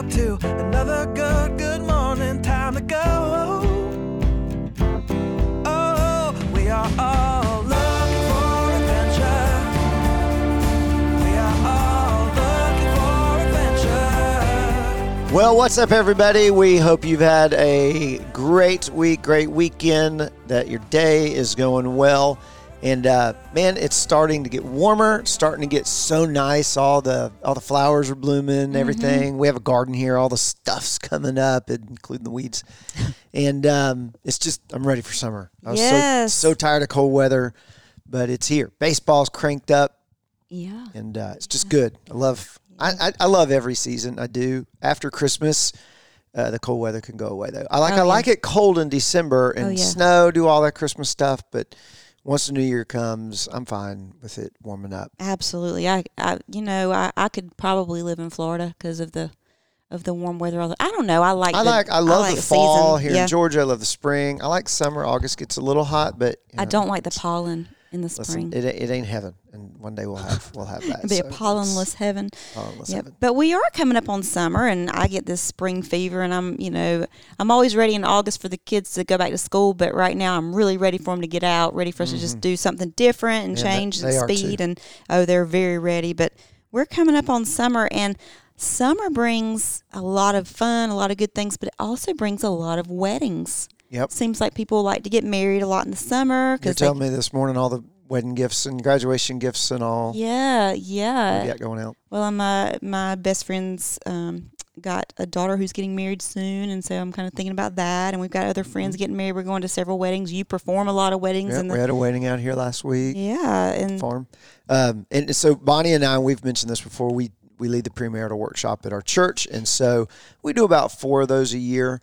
up to another good, good morning. Time to go. Oh, we are all. Well, what's up, everybody? We hope you've had a great week, great weekend, that your day is going well. And uh, man, it's starting to get warmer. It's starting to get so nice. All the all the flowers are blooming, and everything. We have a garden here. All the stuff's coming up, including the weeds. and um, it's just I'm ready for summer. I was Yes. so so tired of cold weather, but it's here. Baseball's cranked up Yeah. and uh, it's just good. I love I, I, I love every season. I do. After Christmas, uh, the cold weather can go away though. I like Oh, I yeah. like it cold in December and Oh, yeah. snow, do all that Christmas stuff, but once the new year comes, I'm fine with it warming up. Absolutely. I, I you know, I, I could probably live in Florida because of the of the warm weather. all the- I don't know. I like. I the, like I love like the fall season. here yeah. in Georgia. I love the spring. I like summer. August gets a little hot, but you I don't like the pollen in the Listen, spring. it, it ain't heaven, and one day we'll have we'll have that. It'd be so a pollenless heaven. pollenless Yep. heaven. But we are coming up on summer, and I get this spring fever, and I'm, you know, I'm always ready in August for the kids to go back to school. But right now, I'm really ready for them to get out, ready for us to just do something different and Mm-hmm. Yeah, change they the are speed. And oh, they're very ready. But we're coming up on summer, and summer brings a lot of fun, a lot of good things, but it also brings a lot of weddings. Yep. Seems like people like to get married a lot in the summer You're telling me this morning all the wedding gifts and graduation gifts and all yeah, yeah. got going out. Well, my my best friend's um, got a daughter who's getting married soon, and so I'm kind of thinking about that. And we've got other friends getting married. We're going to several weddings. You perform a lot of weddings, Yeah, in we had a wedding out here last week. yeah, and farm. Um, and so Bonnie and I, we've mentioned this before. We we lead the premarital workshop at our church, and so we do about four of those a year.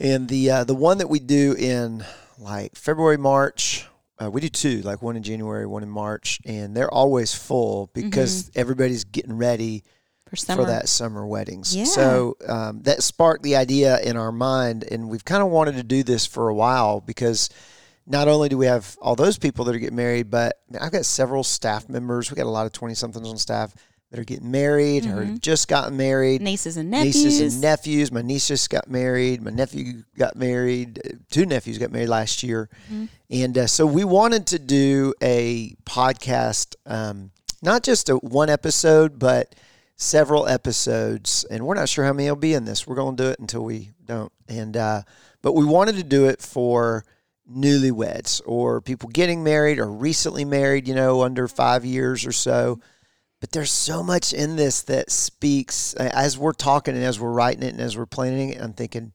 And the uh, the one that we do in like February, March. Uh, we do two, like one in January, one in March, and they're always full because everybody's getting ready for summer. for that summer weddings. Yeah. So um, that sparked the idea in our mind, and we've kind of wanted to do this for a while because not only do we have all those people that are getting married, but I've got several staff members. We got a lot of twenty somethings on staff that are getting married or just gotten married. nieces and nephews. Nieces and nephews. My niece just got married. My nephew got married. Uh, Two nephews got married last year, and uh, so we wanted to do a podcast, um, not just a one episode, but several episodes. And we're not sure how many will be in this. We're going to do it until we don't. And uh, but we wanted to do it for newlyweds or people getting married or recently married. You know, under five years or so. But there's so much in this that speaks as we're talking and as we're writing it and as we're planning it. I'm thinking,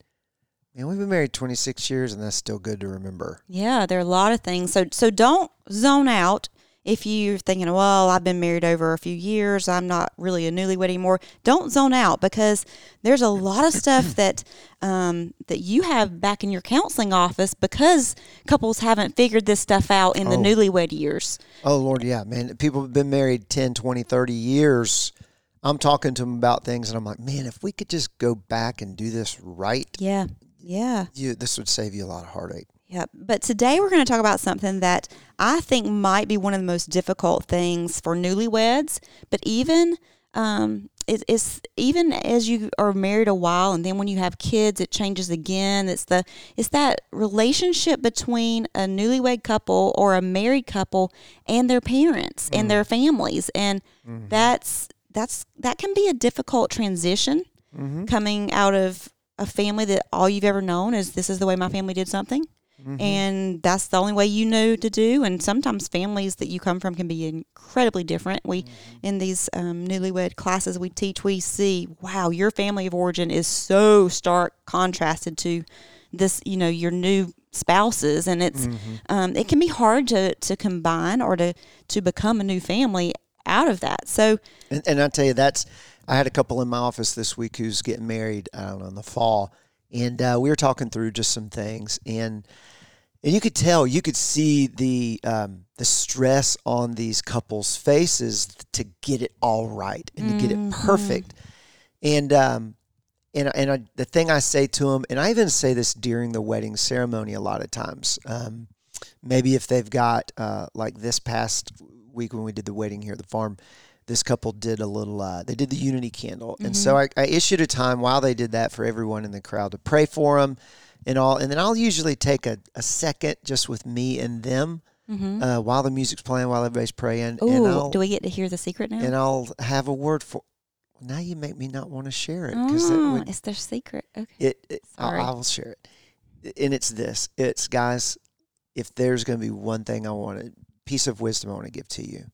man, we've been married 26 years and that's still good to remember. Yeah, there are a lot of things. So so don't zone out if you're thinking, well, I've been married over a few years, I'm not really a newlywed anymore. Don't zone out because there's a lot of stuff that um, that you have back in your counseling office because couples haven't figured this stuff out in the Oh. newlywed years. Oh, Lord, yeah, man. People have been married 10, 20, 30 years. I'm talking to them about things and I'm like, man, if we could just go back and do this right, Yeah, yeah. you, this would save you a lot of heartache. Yeah, but today we're going to talk about something that I think might be one of the most difficult things for newlyweds. But even um, it, it's even as you are married a while, and then when you have kids, it changes again. It's the it's that relationship between a newlywed couple or a married couple and their parents and mm. their families, and mm-hmm. that's that's that can be a difficult transition mm-hmm. coming out of a family that all you've ever known is this is the way my family did something and that's the only way you know to do. And sometimes families that you come from can be incredibly different. We in these um, newlywed classes we teach we see wow your family of origin is so stark contrasted to this you know your new spouses. And it's um, it can be hard to to combine or to to become a new family out of that. So And, and I tell you, that's I had a couple in my office this week who's getting married. I don't know in the fall, and uh, we were talking through just some things, and and you could tell, you could see the um, the stress on these couples' faces to get it all right and to get it perfect, and um, and and I, the thing I say to them, and I even say this during the wedding ceremony a lot of times. Um, maybe if they've got uh, like this past week when we did the wedding here at the farm, this couple did a little. Uh, they did the unity candle, and so I, I issued a time while they did that for everyone in the crowd to pray for them and all. And then I'll usually take a, a second just with me and them uh, while the music's playing, while everybody's praying, and Ooh, I'll do we get to hear the secret now? and I'll have a word for. Now you make me not want to share it because Oh, it's their secret. Okay. it, it I, Sorry. I will share it. And it's this. It's guys, if there's going to be one thing I want a piece of wisdom I want to give to you,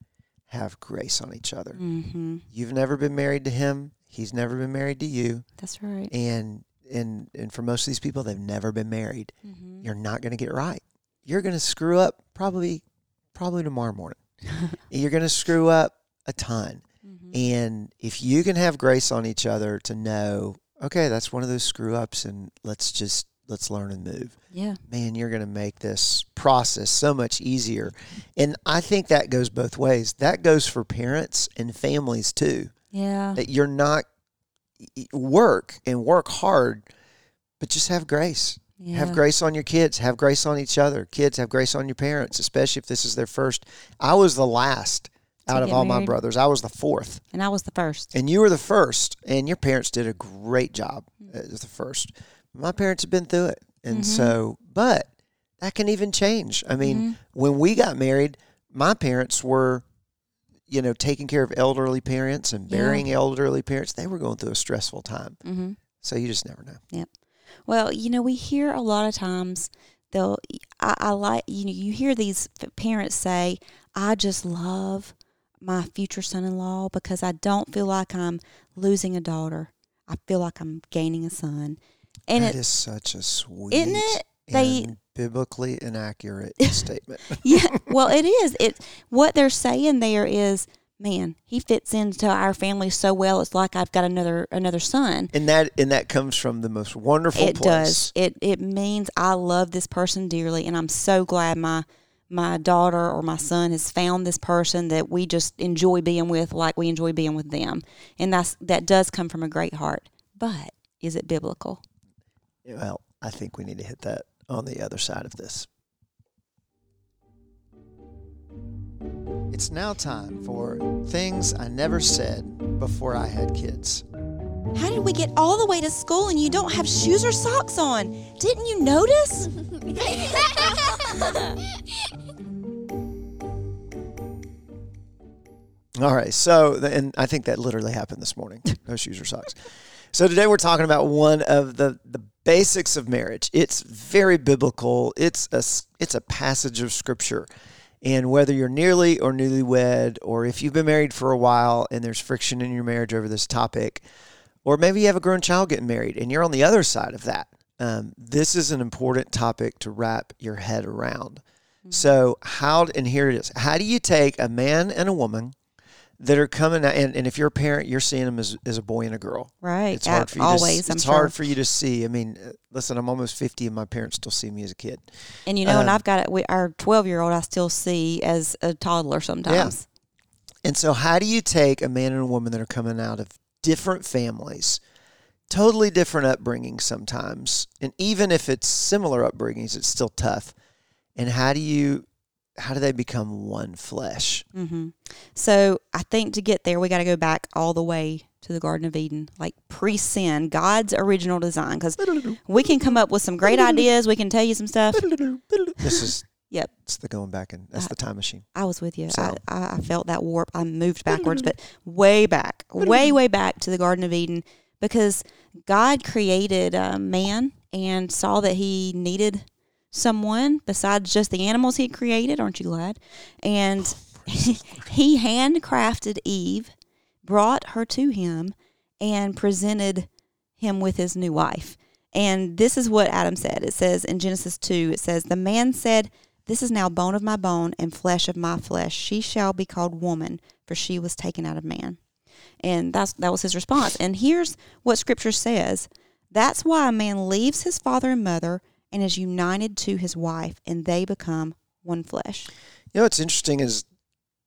have grace on each other. Mm-hmm. You've never been married to him. He's never been married to you. That's right. And and and for most of these people, they've never been married. Mm-hmm. You're not going to get right. You're going to screw up probably probably tomorrow morning. You're going to screw up a ton. Mm-hmm. And if you can have grace on each other to know, okay, that's one of those screw ups and let's just let's learn and move. Yeah. Man, you're going to make this process so much easier. And I think that goes both ways. That goes for parents and families too. Yeah. That you're not work and work hard, but just have grace. yeah. Have grace on your kids. Have grace on each other. Kids have grace on your parents, especially if this is their first. I was the last To out of all my brothers. I was the fourth. And I was the first. And you were the first, and your parents did a great job uh, mm-hmm. as the first. My parents have been through it. And mm-hmm. so, but that can even change. I mean, mm-hmm. when we got married, my parents were, you know, taking care of elderly parents and Yeah. burying elderly parents. They were going through a stressful time. Mm-hmm. So you just never know. Yep. Well, you know, we hear a lot of times they'll. I, I like you know you hear these parents say, "I just love my future son-in-law because I don't feel like I'm losing a daughter. I feel like I'm gaining a son." And That it, is such a sweet isn't it? They- biblically inaccurate statement. yeah, well, it is. It what they're saying there is, man, he fits into our family so well. It's like I've got another another son. And that and that comes from the most wonderful it place. does it it means i love this person dearly and i'm so glad my my daughter or my son has found this person that we just enjoy being with like we enjoy being with them and that's that does come from a great heart but is it biblical Well, I think we need to hit that on the other side of this. It's now time for things I never said before I had kids. how did we get all the way to school and you don't have shoes or socks on didn't you notice All right, so and I think that literally happened this morning. No shoes or socks. So today we're talking about one of the the basics of marriage. It's very biblical. It's a it's a passage of scripture. And whether you're nearly or newlywed, or if you've been married for a while and there's friction in your marriage over this topic, or maybe you have a grown child getting married and you're on the other side of that, um, this is an important topic to wrap your head around. So, how, and here it is how do you take a man and a woman that are coming out, and, and if you're a parent, you're seeing them as, as a boy and a girl. right It's hard for you always to, i'm It's sure hard for you to see. I mean, uh, listen, I'm almost 50 and my parents still see me as a kid. and you know and um, i've got we, our 12 year old i still see as a toddler sometimes And so, how do you take a man and a woman that are coming out of different families, totally different upbringings sometimes, and even if it's similar upbringings, it's still tough. And how do you, how do they become one flesh? hmm So I think to get there, we got to go back all the way to the Garden of Eden, like pre sin, God's original design. Because we can come up with some great ideas. We can tell you some stuff. This is Yep, it's the going back and that's the time machine. I was with you. So- I, I, I felt that warp. I moved backwards, but way back, way, way back to the Garden of Eden because God created uh, man and saw that he needed someone besides just the animals he created. Aren't you glad? And he handcrafted Eve, brought her to him, and presented him with his new wife. And this is what Adam said. It says in Genesis 2, it says, The man said, This is now bone of my bone and flesh of my flesh. She shall be called woman, for she was taken out of man. And that's that was his response. And here's what scripture says. That's why a man leaves his father and mother and is united to his wife, and they become one flesh. You know what's interesting is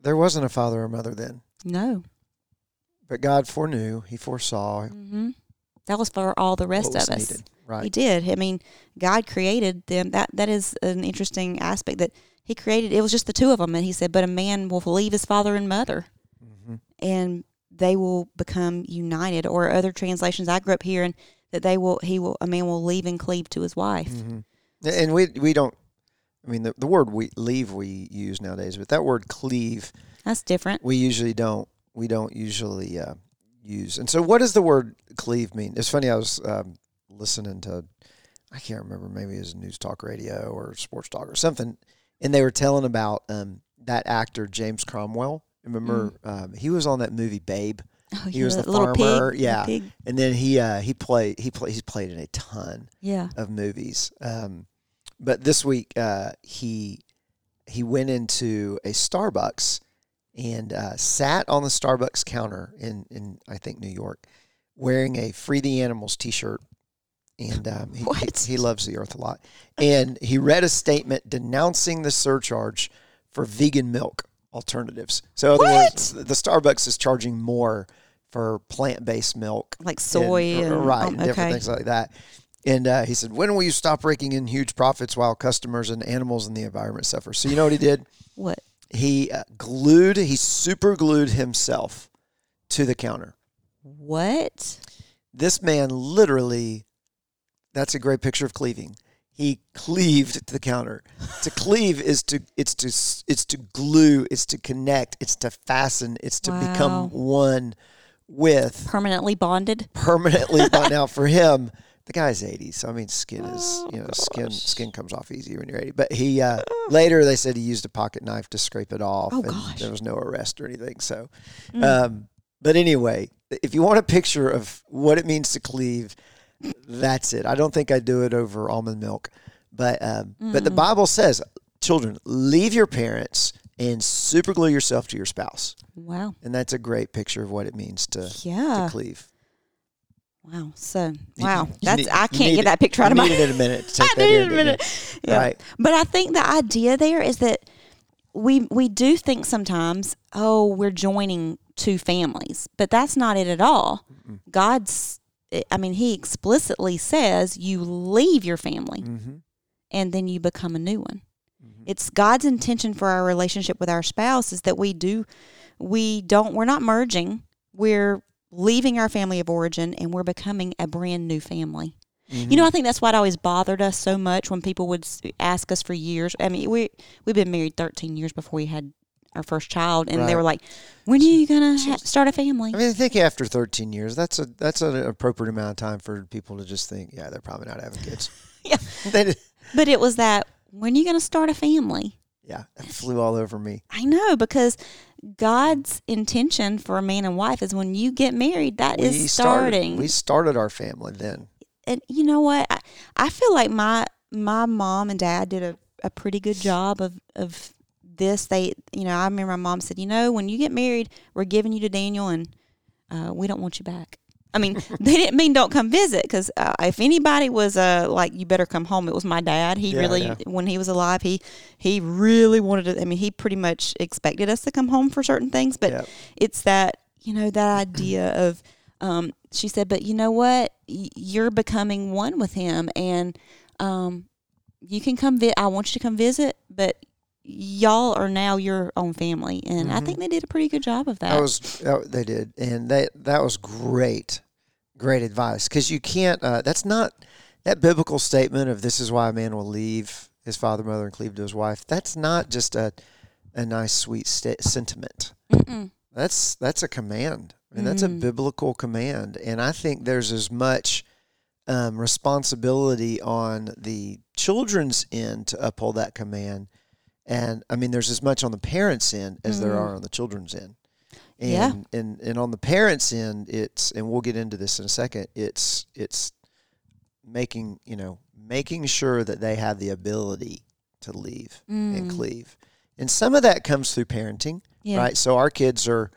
there wasn't a father or mother then, No. but God foreknew, He foresaw hmm That was for all the rest of us. needed. Right. He did. I mean, God created them. That that is an interesting aspect that He created. It was just the two of them, and He said, "But a man will leave his father and mother, Mm-hmm. and they will become united. Or other translations I grew up hearing that they will he will a man will leave and cleave to his wife. Mhm. And we we don't. I mean, the, the word we leave we use nowadays, but that word cleave That's different. we usually don't. We don't usually uh, use. And so, what does the word cleave mean? It's funny. I was um, listening to, I can't remember. Maybe it was news talk radio or sports talk or something, and they were telling about um, that actor James Cromwell. Remember, um, he was on that movie Babe, Oh, He was the little farmer, pig, yeah. pig. and then he uh, he played he played he's played in a ton yeah. of movies. Um, but this week uh, he he went into a Starbucks and uh, sat on the Starbucks counter in in I think New York, wearing a "Free the Animals" T-shirt. And um, he, What? he, he loves the earth a lot. And he read a statement denouncing the surcharge for vegan milk alternatives. So, in other words, the Starbucks is charging more for plant-based milk Like soy and, right, oh, and different okay. things like that. And uh, he said, "When will you stop raking in huge profits while customers and animals and the environment suffer?" So you know what he did? What? He uh, glued, he super glued himself to the counter. What? This man literally, that's a great picture of cleaving. He cleaved to the counter. To cleave is to it's to it's to glue, it's to connect, it's to fasten, it's to Wow. become one with Permanently bonded? permanently but now for him the guy's 80 so i mean skin is Oh, you know skin gosh. skin comes off easy when you're 80 but he uh, later they said he used a pocket knife to scrape it off Oh, and gosh. there was no arrest or anything so Mm. um, but anyway if you want a picture of what it means to cleave that's it i don't think i'd do it over almond milk but um, but the bible says children leave your parents and super glue yourself to your spouse Wow. and that's a great picture of what it means to, Yeah. to cleave Wow. So, wow. you That's need- I can't get it- that picture out you of my needed a minute to I take that needed in, a minute. Yeah. Right. But I think the idea there is that we we do think sometimes, oh, we're joining two families, but that's not it at all. God's, I mean, He explicitly says you leave your family Mm-hmm. and then you become a new one. It's God's intention for our relationship with our spouse is that we do, we don't, we're not merging. We're leaving our family of origin and we're becoming a brand new family. You know, mm-hmm. I think that's what always bothered us so much when people would ask us for years. I mean, we we've been married 13 years before we had our first child, and they were like, "When are you gonna ha- start a family?" I mean, I think after 13 years, that's a that's an appropriate amount of time for people to just think, yeah, they're probably not having kids. Yeah. but it was that when are you gonna start a family? yeah, it flew all over me. I know because God's intention for a man and wife is when you get married, that we is started, starting. we started our family then. and you know what? I, I feel like my my mom and dad did a, a pretty good job of of this. They, you know, I remember my mom said, you know, when you get married, we're giving you to Daniel, and uh, we don't want you back. I mean, they didn't mean don't come visit because uh, if anybody was uh, like you better come home, it was my dad. He Yeah, really, yeah. when he was alive, he he really wanted to. I mean, he pretty much expected us to come home for certain things, but Yep. it's that you know that idea of um, she said but you know what Y- you're becoming one with him and um, you can come vi- i want you to come visit but y'all are now your own family and i think they did a pretty good job of that, Mm-hmm. That was that, they did, and that that was great, great advice because you can't. Uh, that's not that biblical statement of this is why a man will leave his father, mother, and cleave to his wife. That's not just a a nice, sweet sta- sentiment. Mm-mm. That's that's a command. I mean, that's a Mm. biblical command, and I think there's as much um, responsibility on the children's end to uphold that command, and I mean, there's as much on the parents' end as there Mm. are on the children's end. And, Yeah. and and on the parents' end, it's and we'll get into this in a second. It's it's making you know making sure that they have the ability to leave and Mm. cleave, and some of that comes through parenting yeah right? So our kids are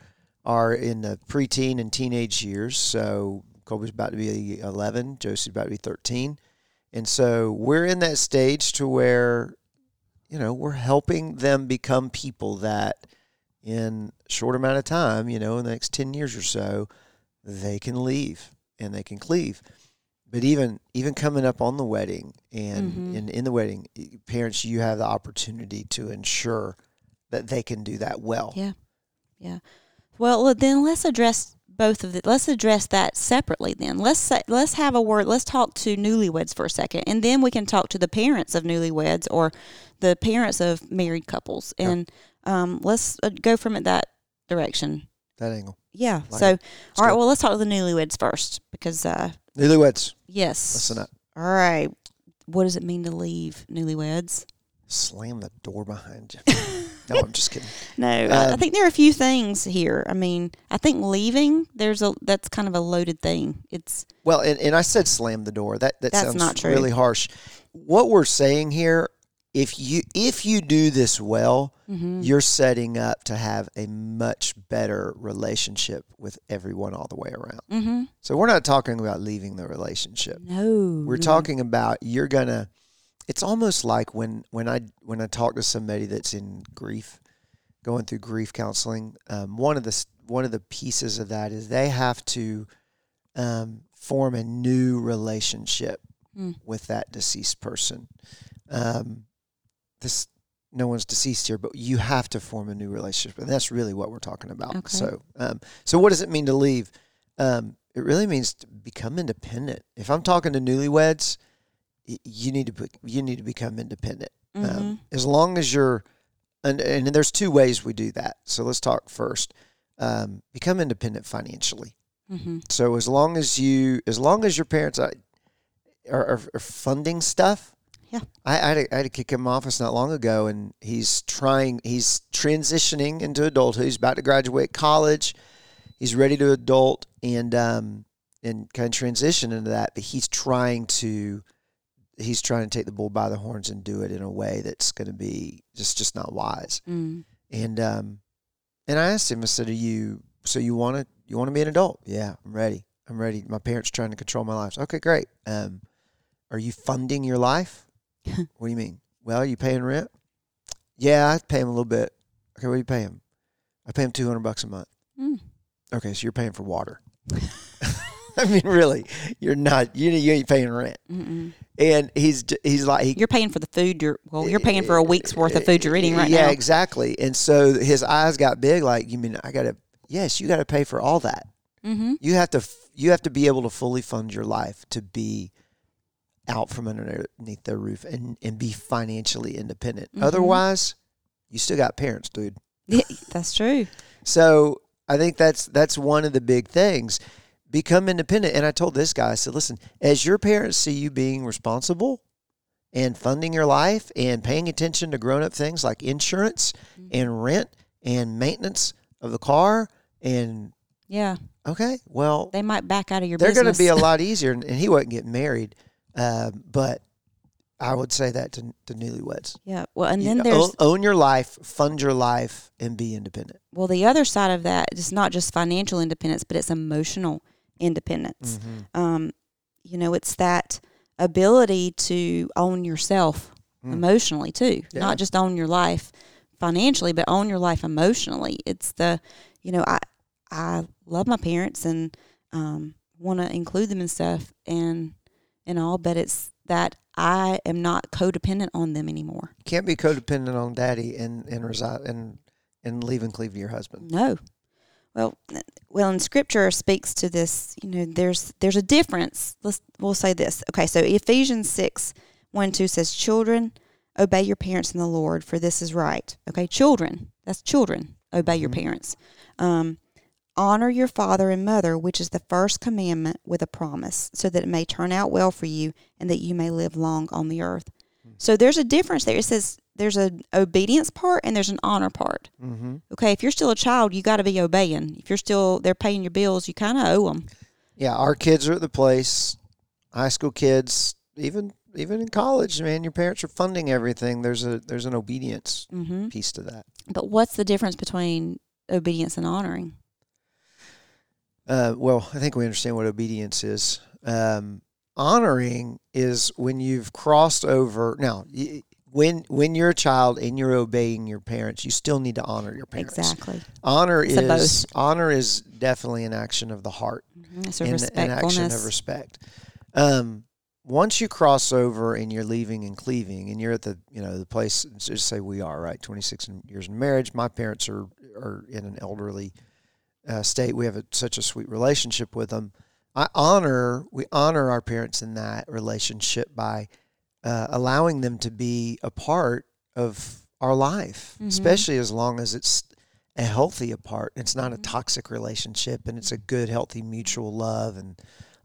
are in the preteen and teenage years. So Colby's about to be 11, Josie's about to be 13. And so we're in that stage to where, you know, we're helping them become people that in a short amount of time, you know, in the next 10 years or so, they can leave and they can cleave. But even even coming up on the wedding and Mhm. in, in the wedding, parents, you have the opportunity to ensure that they can do that well. Yeah. Yeah. Well, then let's address both of the. Let's address that separately. Then let's say, let's have a word. Let's talk to newlyweds for a second, and then we can talk to the parents of newlyweds or the parents of married couples, and um, let's uh, go from it that direction. That angle. Yeah. Like so, all right. go. Well, let's talk to the newlyweds first because, uh, Newlyweds, yes. listen up. All right. What does it mean to leave newlyweds? Slam the door behind you. no, I'm just kidding. No, I, I Um, think there are a few things here. I mean, I think leaving there's a that's kind of a loaded thing. It's Well, and, and I said slam the door. That that That's sounds not true. really harsh. What we're saying here, if you if you do this well, Mm-hmm. you're setting up to have a much better relationship with everyone all the way around. mm-hmm. So we're not talking about leaving the relationship. no. We're no. talking about you're gonna. It's almost like when when I when I talk to somebody that's in grief, going through grief counseling. Um, one of the one of the pieces of that is they have to um, form a new relationship Mm. with that deceased person. Um, this no one's deceased here, but you have to form a new relationship, and that's really what we're talking about. Okay. So, um, so what does it mean to leave? Um, it really means to become independent. If I'm talking to newlyweds, you need to be, you need to become independent. Mhm. Um, as long as you're, and, and there's two ways we do that. So let's talk first. Um, become independent financially. Mm-hmm. So as long as you, as long as your parents are, are, are, are funding stuff. Yeah. I, I, had to, I had to kick him office not long ago, and he's trying. He's transitioning into adulthood. He's about to graduate college. He's ready to adult and um and kind of transition into that. But he's trying to he's trying to take the bull by the horns and do it in a way that's going to be just just not wise. Mm. And um, and I asked him. I said, "Are you so you want to you want to be an adult? Yeah, I'm ready. I'm ready. My parents trying to control my life. Okay, great. Um, are you funding your life? what do you mean? Well, are you paying rent? Yeah, I pay him a little bit. Okay, what do you pay him? I pay him two hundred bucks a month. Mm. Okay, so you're paying for water. I mean, really, you're not. You you ain't paying rent. Mm-mm. And he's he's like he You're paying for the food. You're well. You're paying for a week's worth of food you're eating right yeah, now. Yeah, exactly. And so his eyes got big. Like, you mean I got to? Yes, you got to pay for all that. Mm-hmm. You have to. You have to be able to fully fund your life to be out from underneath their roof and and be financially independent. Mhm. Otherwise, you still got parents, dude. Yeah, that's true. So I think that's that's one of the big things. Become independent. And I told this guy, I said, listen, as your parents see you being responsible and funding your life and paying attention to grown up things like insurance Mm-hmm. and rent and maintenance of the car and Yeah, okay, well they might back out of your. Business. They're going to be a lot easier. And and he wasn't getting married, um, but I would say that to, to newlyweds. Yeah. Well, and You then own, there's own your life, fund your life, and be independent. well the other side of that is not just financial independence, but it's emotional independence. Mm-hmm. Um, you know, it's that ability to own yourself Mm. emotionally too, Yeah. not just own your life financially, but own your life emotionally. It's the, you know, I I love my parents and um, want to include them and stuff and and all, but it's that I am not codependent on them anymore. can't be codependent on daddy and and reside and and leave and cleave to your husband. No. Well, well, and Scripture speaks to this. You know, there's there's a difference. Let's we'll say this. Okay, so Ephesians six one two says, "Children, obey your parents in the Lord, for this is right." Okay, children. That's children. Obey your Mhm. parents. Um, honor your father and mother, which is the first commandment with a promise, so that it may turn out well for you and that you may live long on the earth. So there's a difference there. It says there's an obedience part and there's an honor part Mm-hmm. okay, if you're still a child, you got to be obeying. If you're still they're paying your bills, you kind of owe them. Yeah, our kids are at the place. High school kids, even even in college, man, your parents are funding everything. There's a there's an obedience hmm piece to that. But what's the difference between obedience and honoring? Uh, well, I think we understand what obedience is. Um, honoring is when you've crossed over. Now, y- when when you're a child and you're obeying your parents, you still need to honor your parents. Exactly. Honor It's is honor is definitely an action of the heart. Mhm. A and an action of respect. Um, once you cross over and you're leaving and cleaving, and you're at the you know the place, just say we are right, 26 years in marriage. My parents are are in an elderly uh, state. We have a, such a sweet relationship with them. I honor we honor our parents in that relationship by uh, allowing them to be a part of our life, Mhm. especially as long as it's a healthy apart. It's not a Mhm. toxic relationship, and it's a good, healthy, mutual love and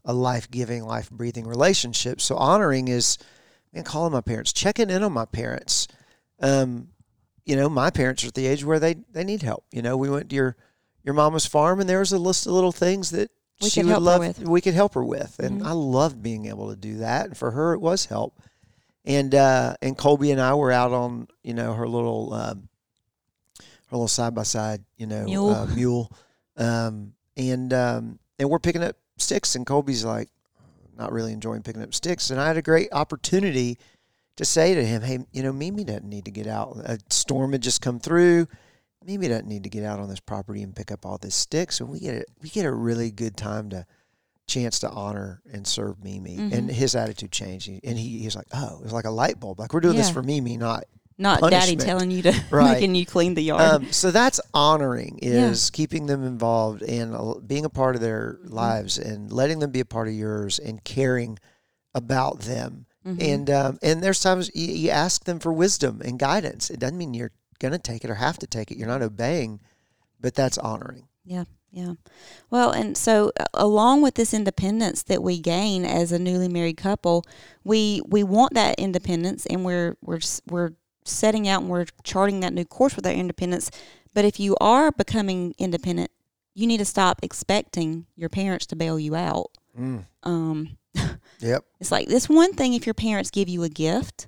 a life giving, life breathing relationship. So honoring is, man, calling my parents, checking in on my parents. Um, you know, my parents are at the age where they they need help. You know, we went to your your mama's farm, and there was a list of little things that We she would love. We could help her with, and Mhm. I loved being able to do that. And for her, it was help. And uh, and Colby and I were out on you know her little um, her little side by side you know Mule. Uh, mule, um, and um, and we're picking up sticks, and Colby's like not really enjoying picking up sticks, and I had a great opportunity to say to him, hey, you know, Mimi doesn't need to get out. A storm had just come through. Mimi doesn't need to get out on this property and pick up all this sticks, and we get a, we get a really good time to chance to honor and serve Mimi. Mhm. And his attitude changed, and he he's like, oh, it was like a light bulb. Like we're doing this for Mimi, not Not daddy telling you to Right. making you clean the yard. um, so that's honoring Yeah. is keeping them involved and uh, being a part of their Mm-hmm. lives and letting them be a part of yours and caring about them. Mhm. And um, and there's times you, you ask them for wisdom and guidance. It doesn't mean you're going to take it or have to take it. You're not obeying, but that's honoring. Yeah, yeah. Well, and so uh, along with this independence that we gain as a newly married couple, we we want that independence, and we're we're we're setting out and we're charting that new course with our independence. But if you are becoming independent, you need to stop expecting your parents to bail you out. Um, Yep. it's like this one thing if your parents give you a gift,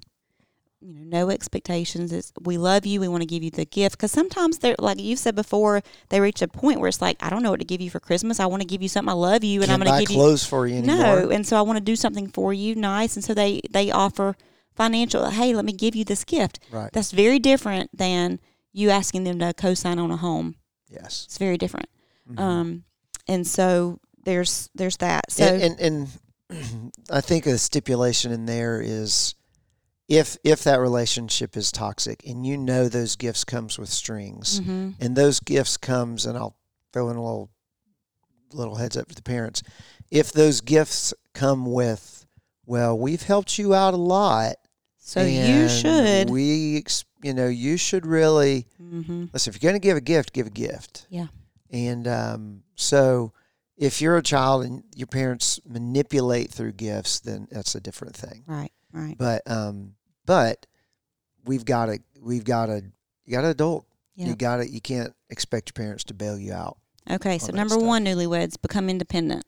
you know, no expectations. It's we love you. We want to give you the gift because sometimes they're like you said before. They reach a point where it's like I don't know what to give you for Christmas. I want to give you something I love you, and Can't I'm going to give you clothes for you anymore. no. And so I want to do something for you, nice. And so they they offer financial. Hey, let me give you this gift. Right. That's very different than you asking them to co-sign on a home. Yes. It's very different. Mhm. Um, and so there's there's that. So and, and and I think a stipulation in there is if if that relationship is toxic and you know those gifts comes with strings Mhm. and those gifts comes and I'll throw in a little little heads up for the parents if those gifts come with well we've helped you out a lot so you should. we you know you should really hmm listen, if you're going to give a gift, give a gift. Yeah. And um, so if you're a child and your parents manipulate through gifts, then that's a different thing. Right. Right. But um, but we've got to we've got to you got to adult. Yeah. You got to you can't expect your parents to bail you out. Okay. So number stuff. one, newlyweds become independent.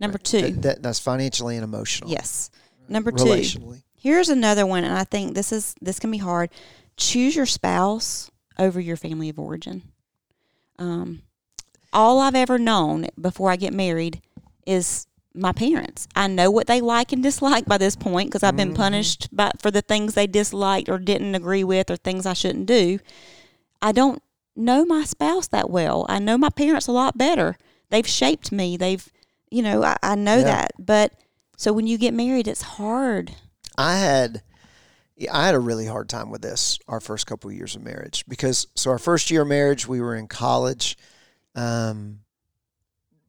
Number Right. two, That, that- that's financially and emotional. yes. Number two, Relationally. Here's another one, and I think this is this can be hard. Choose your spouse over your family of origin. Um, all I've ever known before I get married is my parents. I know what they like and dislike by this point because I've been Mhm. punished by, for the things they disliked or didn't agree with or things I shouldn't do. I don't know my spouse that well. I know my parents a lot better. They've shaped me. They've, you know, I, I know Yeah. that. But so when you get married, it's hard. I had I had a really hard time with this our first couple of years of marriage because so our first year of marriage we were in college. Um,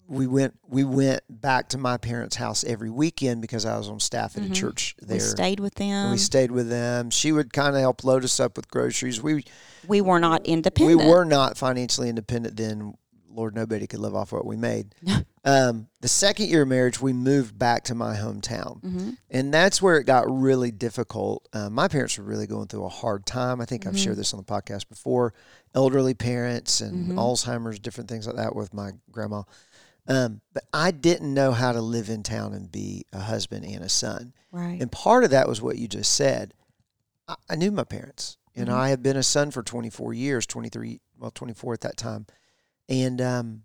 we went we went back to my parents' house every weekend because I was on staff at Mhm. a church there. we stayed with them. And we stayed with them. She would kind of help load us up with groceries. We we were not independent. we were not financially independent then. Lord, nobody could live off what we made. um, the second year of marriage, we moved back to my hometown. hmm And that's where it got really difficult. Um, my parents were really going through a hard time. I think I've Mhm. shared this on the podcast before. Elderly parents and Mhm. Alzheimer's, different things like that with my grandma. Um, but I didn't know how to live in town and be a husband and a son. Right. And part of that was what you just said. I, I knew my parents. You know, Mhm. I had been a son for 24 years, 23, well, 24 at that time. And um,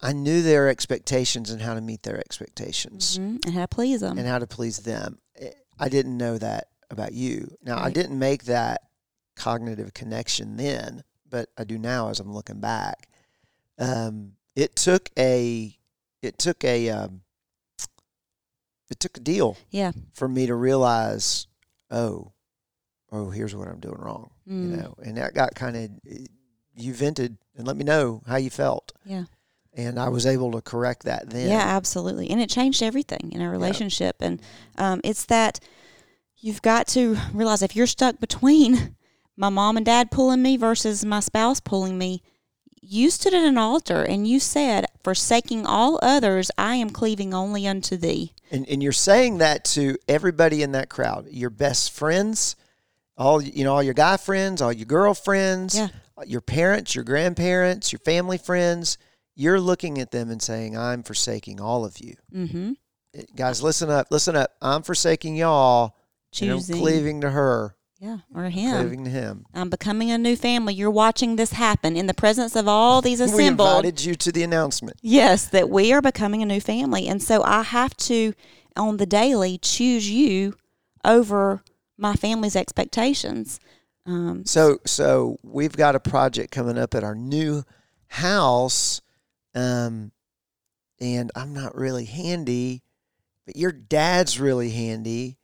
I knew their expectations and how to meet their expectations Mhm. And how to please them. and how to please them. Eh, I didn't know that about you. Now, I didn't make that cognitive connection then, but I do now as I'm looking back. Um, it took a, it took a, um, it took a deal yeah. for me to realize, oh, oh, here's what I'm doing wrong, Mm. you know. And that got kind of, you vented and let me know how you felt. Yeah. and I was able to correct that then. Yeah, absolutely. And it changed everything in our relationship. And um, it's that you've got to realize if you're stuck between my mom and dad pulling me versus my spouse pulling me, you stood at an altar and you said, Forsaking all others, I am cleaving only unto thee. And, and you're saying that to everybody in that crowd, your best friends, all you know, all your guy friends, all your girlfriends, Yeah. your parents, your grandparents, your family friends. You're looking at them and saying, "I'm forsaking all of you." Mm-hmm. Guys, listen up, listen up. I'm forsaking y'all, and I'm cleaving to her, Yeah, or him. cleaving to him. I'm becoming a new family. You're watching this happen in the presence of all these assembled. We invited you to the announcement. Yes, that we are becoming a new family. And so I have to, on the daily, choose you over my family's expectations. Um, So, so we've got a project coming up at our new house, um, and I'm not really handy, but your dad's really handy.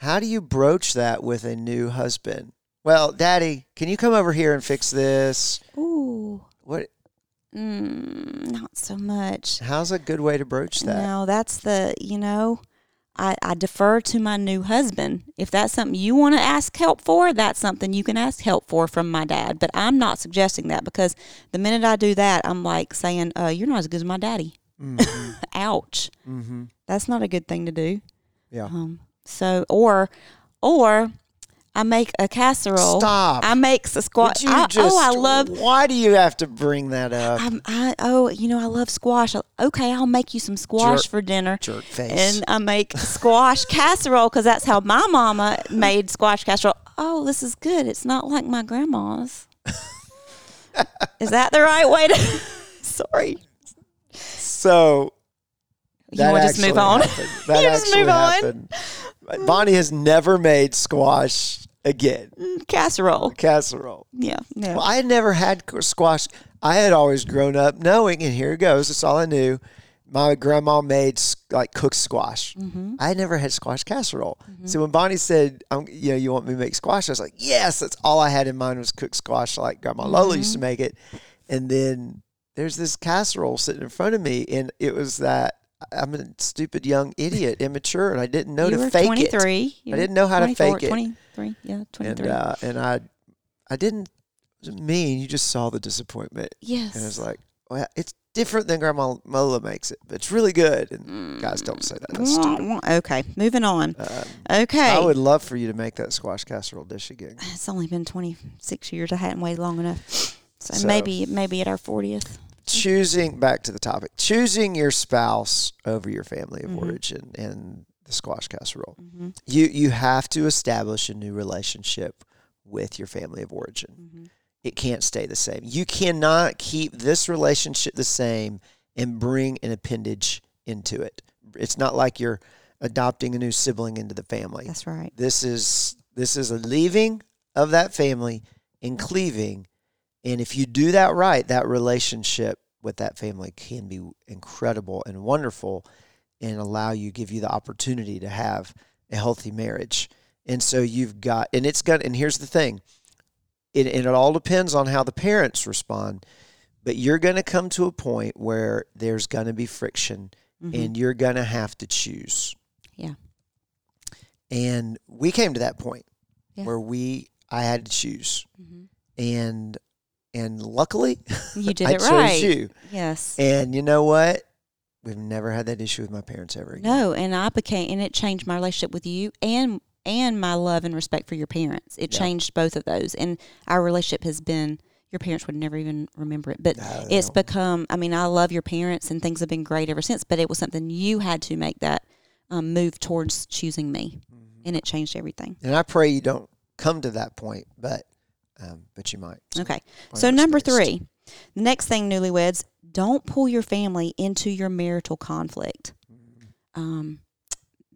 How do you broach that with a new husband? Well, Daddy, can you come over here and fix this? ooh, What? mm, not so much. How's a good way to broach that? No, that's the, you know, I, I defer to my new husband. If that's something you want to ask help for, that's something you can ask help for from my dad. But I'm not suggesting that because the minute I do that, I'm like saying, uh, you're not as good as my daddy. Mhm, Ouch. mhm. That's not a good thing to do. Yeah. Um, so, or, or I make a casserole. Stop. I make a squash. You I, just, oh, I love. Why do you have to bring that up? I'm, I oh, you know, I love squash. Okay, I'll make you some squash Jerk- for dinner. Jerk face. And I make squash casserole because that's how my mama made squash casserole. Oh, this is good. It's not like my grandma's. is that the right way to? Sorry. so You want to just move on? That You just actually move on? Bonnie has never made squash again. casserole. Casserole. Yeah. No. Well, I had never had squash. I had always grown up knowing, and here it goes. That's all I knew. My grandma made like cooked squash. Mm-hmm. I had never had squash casserole. So when Bonnie said, um, "You know, you want me to make squash?" I was like, "Yes." That's all I had in mind was cooked squash, like Grandma Lola used to Mm-hmm. make it. And then there's this casserole sitting in front of me, and it was that I'm a stupid young idiot, immature, and I didn't know you to were fake 23. it. I didn't know how to 24, fake it. 23. Yeah, 23. And uh, and I, I didn't mean. You just saw the disappointment. yes. And I was like, well, it's different than Grandma Mola makes it, but it's really good. And guys, don't say that. That's stupid. okay, moving on. Um, Okay. I would love for you to make that squash casserole dish again. it's only been 26 years. I hadn't waited long enough. So, So- maybe maybe at our 40th. Choosing back to the topic, choosing your spouse over your family of Mhm. origin and the squash casserole. Mm-hmm. You you have to establish a new relationship with your family of origin. Mm-hmm. It can't stay the same. You cannot keep this relationship the same and bring an appendage into it. It's not like you're adopting a new sibling into the family. That's right. This is this is a leaving of that family and cleaving. And if you do that right, that relationship with that family can be incredible and wonderful and allow you give you the opportunity to have a healthy marriage. And so you've got and it's got and here's the thing. It and it all depends on how the parents respond. But you're going to come to a point where there's going to be friction Mhm. and you're going to have to choose. Yeah. And we came to that point Yeah. where we I had to choose. Mhm. And and luckily You did I it chose right. you. Yes. And you know what? We've never had that issue with my parents ever again. No, and I became and it changed my relationship with you and and my love and respect for your parents. It Yeah. changed both of those, and our relationship has been. Your parents would never even remember it, but No, it's no. become. I mean, I love your parents, and things have been great ever since. But it was something you had to make that um, move towards choosing me, Mm-hmm. and it changed everything. And I pray you don't come to that point, but um, but you might. So Okay, so number three, the next thing, newlyweds, don't pull your family into your marital conflict. Um,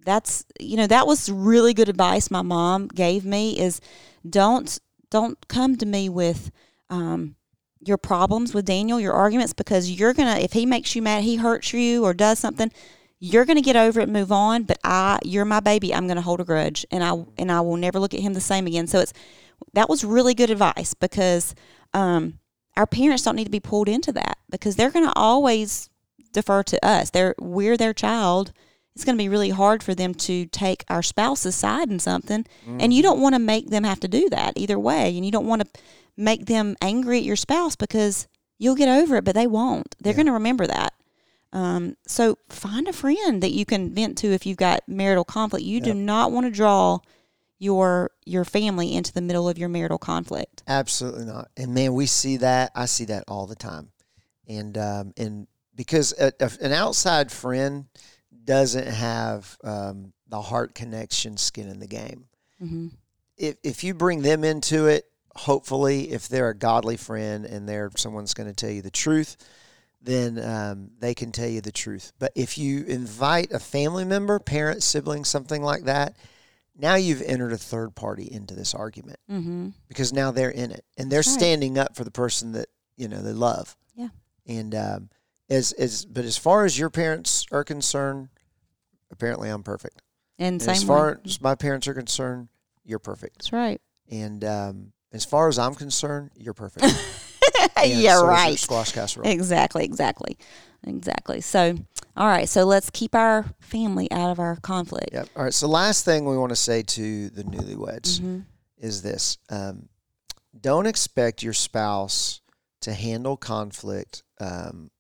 that's you know that was really good advice my mom gave me is don't don't come to me with um, your problems with Daniel, your arguments, because you're gonna if he makes you mad, he hurts you or does something, you're gonna get over it and move on. But I, you're my baby. I'm gonna hold a grudge, and I and I will never look at him the same again. So it's that was really good advice because um, our parents don't need to be pulled into that because they're going to always defer to us. They're we're their child. It's going to be really hard for them to take our spouse's side in something, and you don't want to make them have to do that either way, and you don't want to make them angry at your spouse because you'll get over it, but they won't. They're Yeah. going to remember that. Um, so find a friend that you can vent to if you've got marital conflict. You do not want to draw your your family into the middle of your marital conflict. Absolutely not. And man, we see that. I see that all the time. And um, and because a, a, an outside friend doesn't have um, the heart connection, skin in the game. hmm If if you bring them into it, hopefully, if they're a godly friend and they're someone's going to tell you the truth, then um, they can tell you the truth. But if you invite a family member, parent, sibling, something like that, now you've entered a third party into this argument mm-hmm. because now they're in it and they're right. standing up for the person that you know they love. Yeah. And um, as as but as far as your parents are concerned, apparently I'm perfect. And And as far way. as my parents are concerned, you're perfect. That's right. And um, as far as I'm concerned, you're perfect. Yeah, so right. Squash casserole. Exactly, exactly, exactly. So, all right. So let's keep our family out of our conflict. Yep. All right. So last thing we want to say to the newlyweds hmm is this: um, don't expect your spouse to handle conflict um,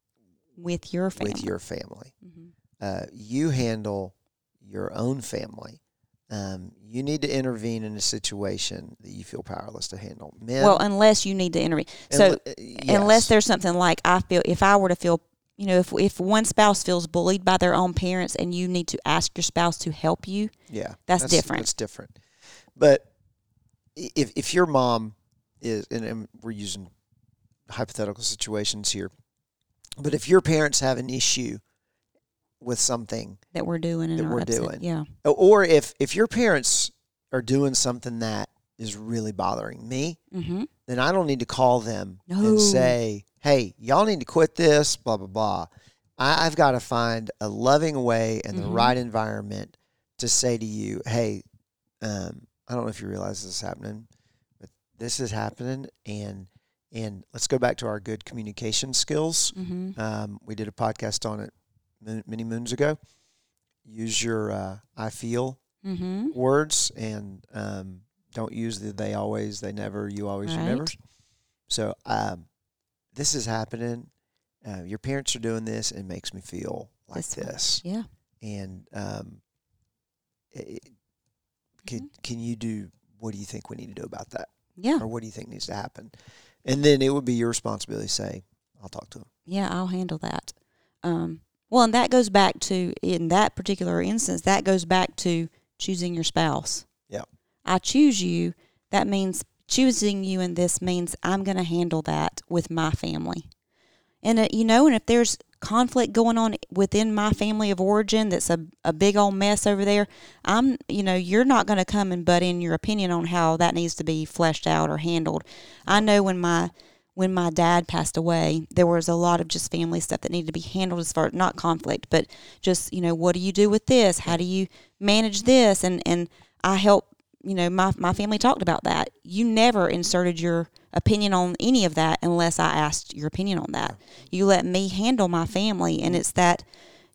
With your family. with your family. Mhm. uh, you handle your own family. Um, you need to intervene in a situation that you feel powerless to handle. Men, Well, unless you need to intervene. So, uh, yes. unless there's something like I feel, if I were to feel, you know, if if one spouse feels bullied by their own parents, and you need to ask your spouse to help you, yeah, that's different. That's different. But if if your mom is, and, and we're using hypothetical situations here, but if your parents have an issue with something that we're doing and That we're upset. doing. Yeah. or if if your parents are doing something that is really bothering me Mm-hmm. then I don't need to call them No. and say, "Hey, y'all need to quit this." Blah blah blah. I, I've got to find a loving way and the Mhm. right environment to say to you, "Hey, um, I don't know if you realize this is happening, but this is happening, and and let's go back to our good communication skills. Mm-hmm. Um, we did a podcast on it many moons ago. Use your uh, "I feel" Mm-hmm. words and um, don't use the they always, they never, you always, you never. So um, this is happening. Uh, your parents are doing this. It makes me feel like This this. Yeah. And um, it, can, Mm-hmm. can you do, what do you think we need to do about that? Yeah. Or what do you think needs to happen? And then it would be your responsibility to say, I'll talk to him. Yeah, I'll handle that. Um, well, and that goes back to in that particular instance. That goes back to choosing your spouse. Yeah. I choose you. That means choosing you, in this means I'm going to handle that with my family. And uh, you know, and if there's conflict going on within my family of origin, that's a a big old mess over there. I'm, you know, you're not going to come and butt in your opinion on how that needs to be fleshed out or handled. I know when my when my dad passed away, there was a lot of just family stuff that needed to be handled as far not conflict, but just you know what do you do with this? How do you manage this? And and I help you know my my family talked about that. You never inserted your opinion on any of that unless I asked your opinion on that. You let me handle my family, and it's that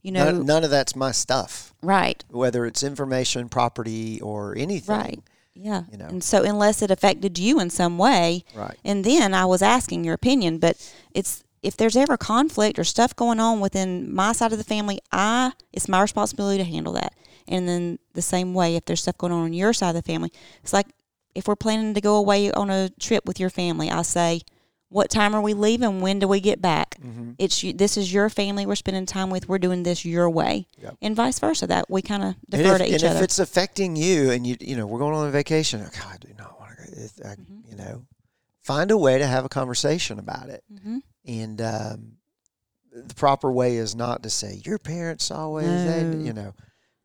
you know None, none of that's my stuff, right whether it's information, property, or anything. right yeah You know. and so unless it affected you in some way Right. and then I was asking your opinion. But it's if there's ever conflict or stuff going on within my side of the family, I it's my responsibility to handle that. And then the same way, if there's stuff going on on your side of the family, it's like if we're planning to go away on a trip with your family, I say, "What time are we leaving? When do we get back?" Mm-hmm. It's this is your family we're spending time with. We're doing this your way, Yep. and vice versa. That we kind of defer if, to each other. and if it's affecting you and you you know we're going on a vacation oh, God, I do not want to go I, Mm-hmm. you know find a way to have a conversation about it Mhm. and um, the proper way is not to say your parents always they," you know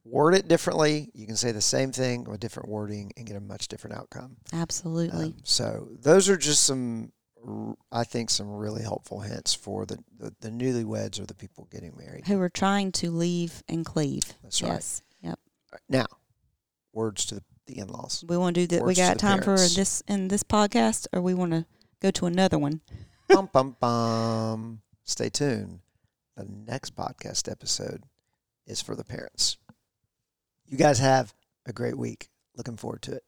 word it differently you can say the same thing with different wording and get a much different outcome Absolutely. Um, so those are just some I think some really helpful hints for the, the, the newlyweds or the people getting married Who are trying to leave and cleave. That's right. yes. Yep. now words to the, the in-laws We want to do that. We Words got time for this in this podcast, or we want to go to another one. bum, bum, bum. Stay tuned. The next podcast episode is for the parents. You guys have a great week. Looking forward to it.